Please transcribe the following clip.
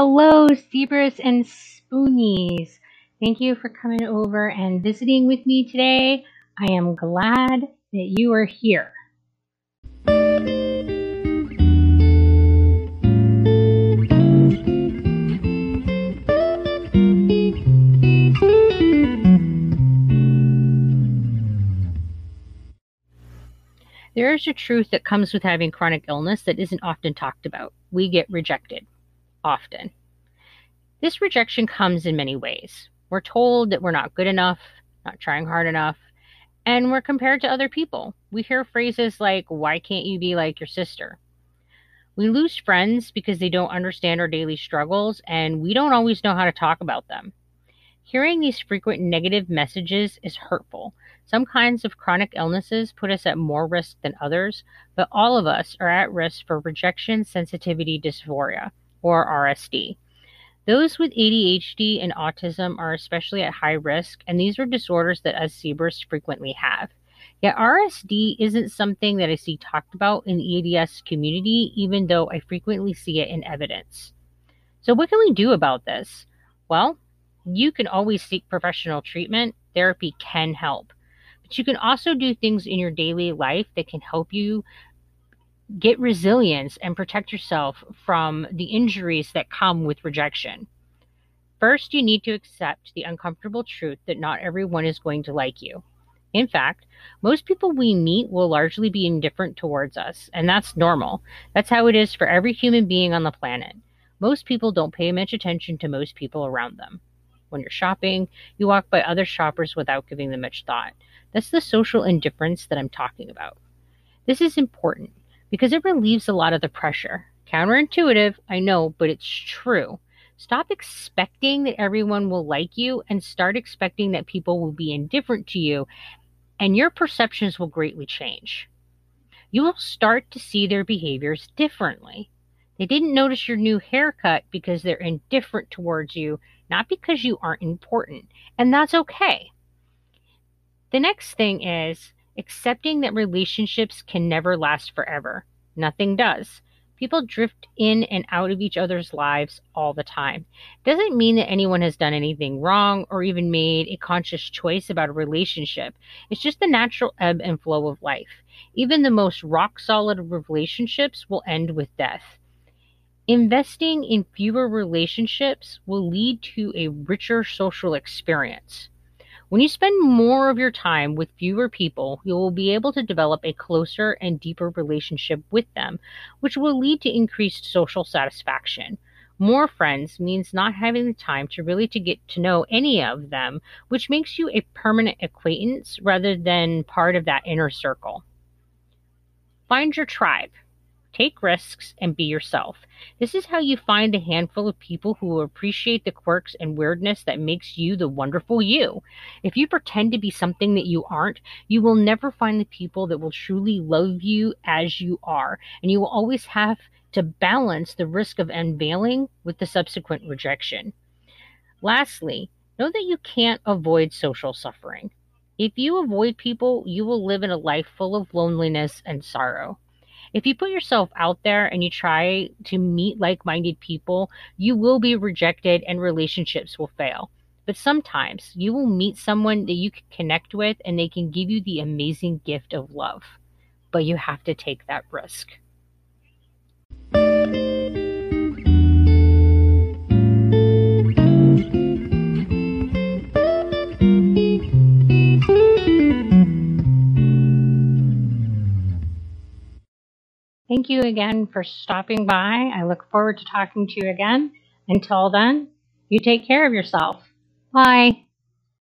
Hello, zebras and spoonies. Thank you for coming over and visiting with me today. I am glad that you are here. There is a truth that comes with having chronic illness that isn't often talked about. We get rejected often. This rejection comes in many ways. We're told that we're not good enough, not trying hard enough, and we're compared to other people. We hear phrases like, Why can't you be like your sister? We lose friends because they don't understand our daily struggles, and we don't always know how to talk about them. Hearing these frequent negative messages is hurtful. Some kinds of chronic illnesses put us at more risk than others, but all of us are at risk for rejection sensitivity dysphoria or RSD. Those with ADHD and autism are especially at high risk, and these are disorders that us zebras frequently have. Yet RSD isn't something that I see talked about in the EDS community, even though I frequently see it in evidence. So, what can we do about this? Well, you can always seek professional treatment. Therapy can help. But you can also do things in your daily life that can help you get resilience and protect yourself from the injuries that come with rejection. First, you need to accept the uncomfortable truth that not everyone is going to like you. In fact, most people we meet will largely be indifferent towards us, and that's normal. That's how it is for every human being on the planet. Most people don't pay much attention to most people around them. When you're shopping, you walk by other shoppers without giving them much thought. That's the social indifference that I'm talking about. This is important because it relieves a lot of the pressure. Counterintuitive, I know, but it's true. Stop expecting that everyone will like you and start expecting that people will be indifferent to you, and your perceptions will greatly change. You will start to see their behaviors differently. They didn't notice your new haircut because they're indifferent towards you, not because you aren't important, and that's okay. The next thing is accepting that relationships can never last forever. Nothing does. People drift in and out of each other's lives all the time. Doesn't mean that anyone has done anything wrong or even made a conscious choice about a relationship. It's just the natural ebb and flow of life. Even the most rock solid relationships will end with death. Investing in fewer relationships will lead to a richer social experience. When you spend more of your time with fewer people, you will be able to develop a closer and deeper relationship with them, which will lead to increased social satisfaction. More friends means not having the time to really to get to know any of them, which makes you a permanent acquaintance rather than part of that inner circle. Find your tribe. Take risks and be yourself. This is how you find a handful of people who will appreciate the quirks and weirdness that makes you the wonderful you. If you pretend to be something that you aren't, you will never find the people that will truly love you as you are, and you will always have to balance the risk of unveiling with the subsequent rejection. Lastly, know that you can't avoid social suffering. If you avoid people, you will live in a life full of loneliness and sorrow. If you put yourself out there and you try to meet like minded people, you will be rejected and relationships will fail. But sometimes you will meet someone that you can connect with and they can give you the amazing gift of love. But you have to take that risk. Thank you again for stopping by. I look forward to talking to you again. Until then, you take care of yourself. Bye.